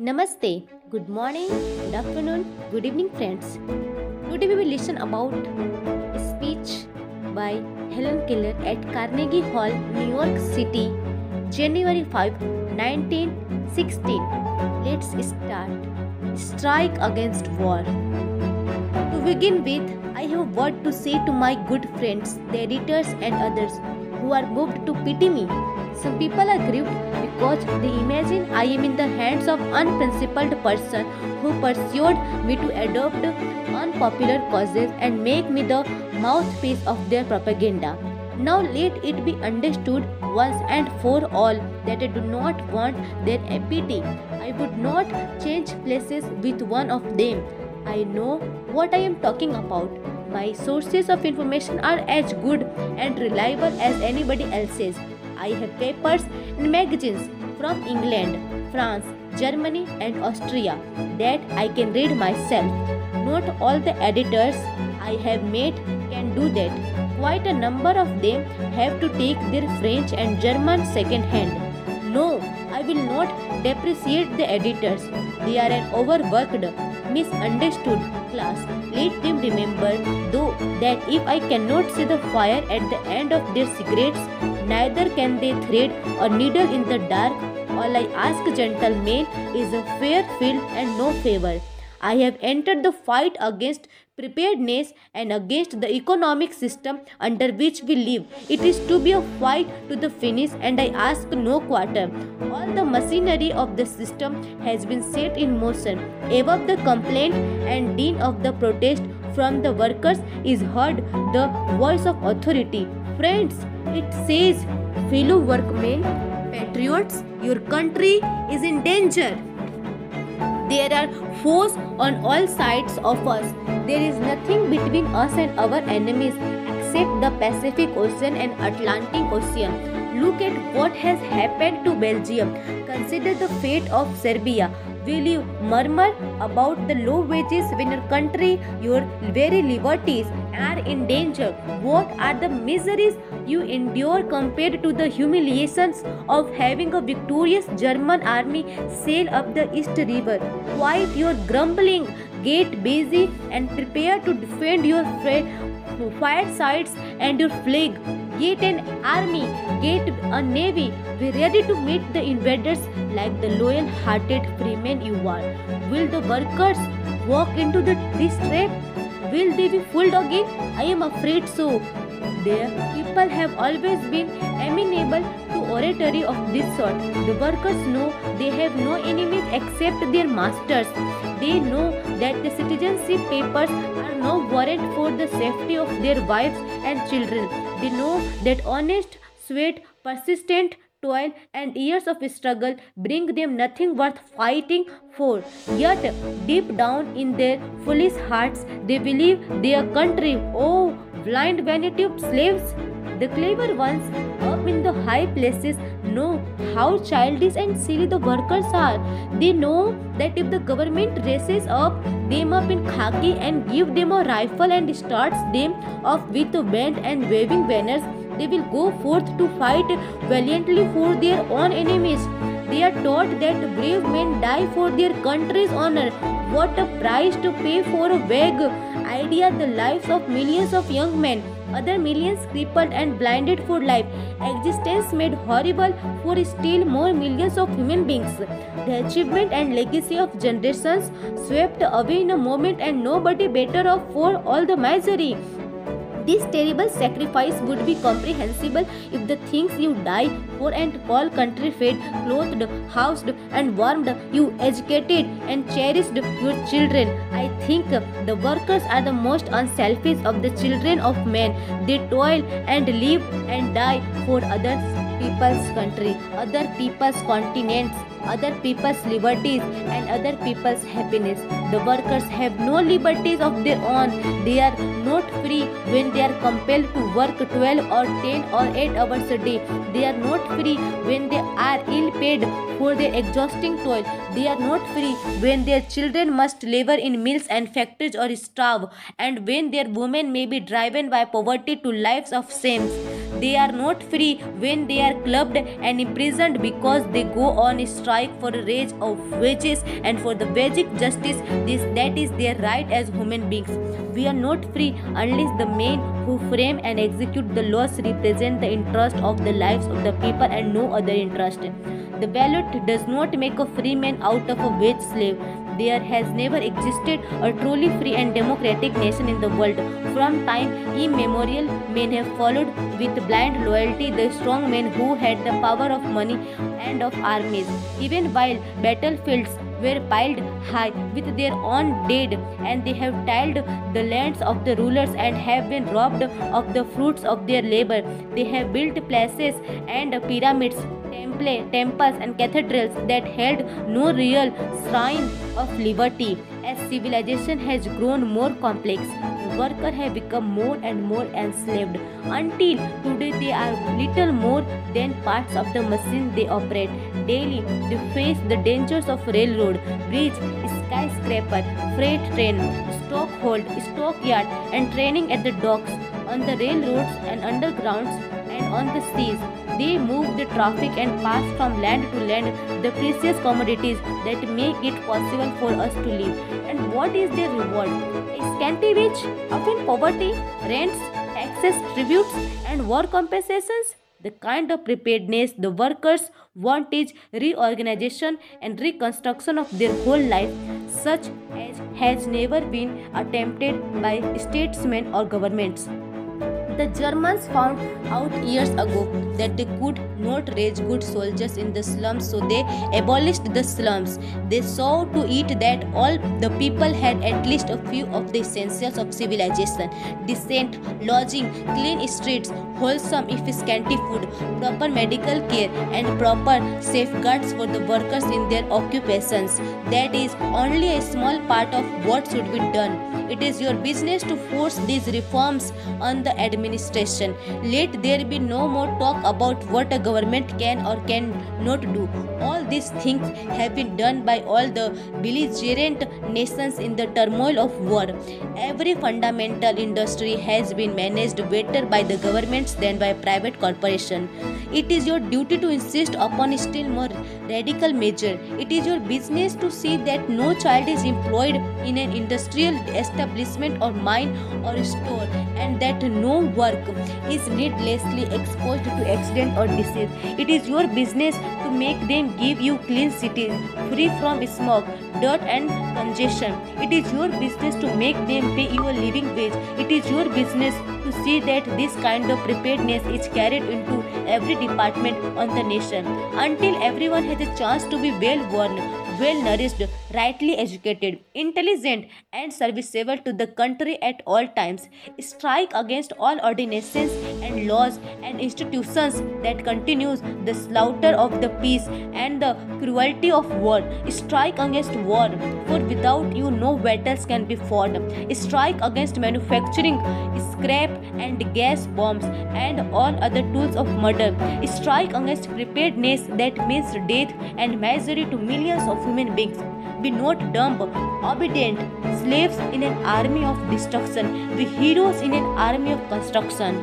Namaste. Good morning, good afternoon, good evening, friends. Today we will listen about a speech by Helen Keller at Carnegie Hall, New York City, January 5, 1916. Let's start. Strike against war. To begin with, I have a word to say to my good friends, the editors, and others who are moved to pity me. Some people are grieved because they imagine I am in the hands of unprincipled person who pursued me to adopt unpopular causes and make me the mouthpiece of their propaganda. Now let it be understood once and for all that I do not want their pity. I would not change places with one of them. I know what I am talking about. My sources of information are as good and reliable as anybody else's. I have papers and magazines from England, France, Germany, and Austria that I can read myself. Not all the editors I have met can do that. Quite a number of them have to take their French and German second hand. No, I will not depreciate the editors. They are an overworked, misunderstood class. Let them remember, though, that if I cannot see the fire at the end of their cigarettes, neither can they thread a needle in the dark. All I ask, gentlemen, is a fair field and no favor. I have entered the fight against preparedness and against the economic system under which we live. It is to be a fight to the finish, and I ask no quarter. All the machinery of the system has been set in motion. Above the complaint and din of the protest from the workers is heard the voice of authority. Friends, it says, fellow workmen, patriots, your country is in danger. There are foes on all sides of us. There is nothing between us and our enemies except the Pacific Ocean and Atlantic Ocean. Look at what has happened to Belgium. Consider the fate of Serbia. Will you murmur about the low wages when your country, your very liberties are in danger? What are the miseries you endure compared to the humiliations of having a victorious German army sail up the East River? Quiet your grumbling, get busy, and prepare to defend your firesides and your flag. Get an army, get a navy, be ready to meet the invaders like the loyal hearted freemen you are. Will the workers walk into the, this trap? Will they be fooled again? I am afraid so. Their people have always been amenable to oratory of this sort. The workers know they have no enemies except their masters. They know that the citizenship papers are no warrant for the safety of their wives and children. They know that honest, sweat, persistent toil and years of struggle bring them nothing worth fighting for. Yet, deep down in their foolish hearts, they believe their country, oh, blind vanity of slaves. The clever ones high places know how childish and silly the workers are. They know that if the government dresses up them up in khaki and give them a rifle and starts them off with a band and waving banners, they will go forth to fight valiantly for their own enemies. They are taught that brave men die for their country's honor. What a price to pay for a vague idea the lives of millions of young men, other millions crippled and blinded for life, existence made horrible for still more millions of human beings. The achievement and legacy of generations swept away in a moment, and nobody better off for all the misery. This terrible sacrifice would be comprehensible if the things you die for and call country fed, clothed, housed, and warmed, you educated and cherished your children. I think the workers are the most unselfish of the children of men. They toil and live and die for other people's country, other people's continents, other people's liberties, and other people's happiness. The workers have no liberties of their own. They are not free when they are compelled to work 12 or 10 or 8 hours a day. They are not free when they are ill paid for their exhausting toil. They are not free when their children must labor in mills and factories or starve, and when their women may be driven by poverty to lives of shame. They are not free when they are clubbed and imprisoned because they go on strike for a raise of wages and for the basic justice this that is their right as human beings. We are not free unless the men who frame and execute the laws represent the interest of the lives of the people and no other interest. The ballot does not make a free man out of a wage slave. There has never existed a truly free and democratic nation in the world. From time immemorial, men have followed with blind loyalty the strong men who had the power of money and of armies. Even while battlefields were piled high with their own dead, and they have tilled the lands of the rulers and have been robbed of the fruits of their labor. They have built places and pyramids, temple, temples, and cathedrals that held no real shrine of liberty. As civilization has grown more complex, workers have become more and more enslaved until today they are little more than parts of the machine they operate. Daily, they face the dangers of railroad, bridge, skyscraper, freight train, stock hold, stockyard, and training at the docks, on the railroads and undergrounds, and on the seas. They move the traffic and pass from land to land the precious commodities that make it possible for us to live. And what is their reward? A scanty wage, often poverty, rents, taxes, tributes, and war compensations? The kind of preparedness the workers want is reorganization and reconstruction of their whole life, such as has never been attempted by statesmen or governments. The Germans found out years ago that they could not raise good soldiers in the slums, so they abolished the slums. They saw to it that all the people had at least a few of the essentials of civilization decent lodging, clean streets, wholesome if scanty food, proper medical care, and proper safeguards for the workers in their occupations. That is only a small part of what should be done. It is your business to force these reforms on the administration. Let there be no more talk about what a government can or cannot do. All these things have been done by all the belligerent nations in the turmoil of war. Every fundamental industry has been managed better by the governments than by private corporation. It is your duty to insist upon still more radical measure. It is your business to see that no child is employed in an industrial establishment or mine or store and that no work is needlessly exposed to accident or disease. It is your business to make them give you clean cities free from smoke, dirt and congestion. It is your business to make them pay you a living wage. It is your business to see that this kind of preparedness is carried into every department on the nation until everyone has a chance to be well born well nourished, rightly educated, intelligent, and serviceable to the country at all times. Strike against all ordinances and laws and institutions that continues the slaughter of the peace and the cruelty of war. Strike against war, for without you no battles can be fought. Strike against manufacturing scrap and gas bombs and all other tools of murder. Strike against preparedness that means death and misery to millions of human beings. Be not dumb, obedient, slaves in an army of destruction. Be heroes in an army of construction.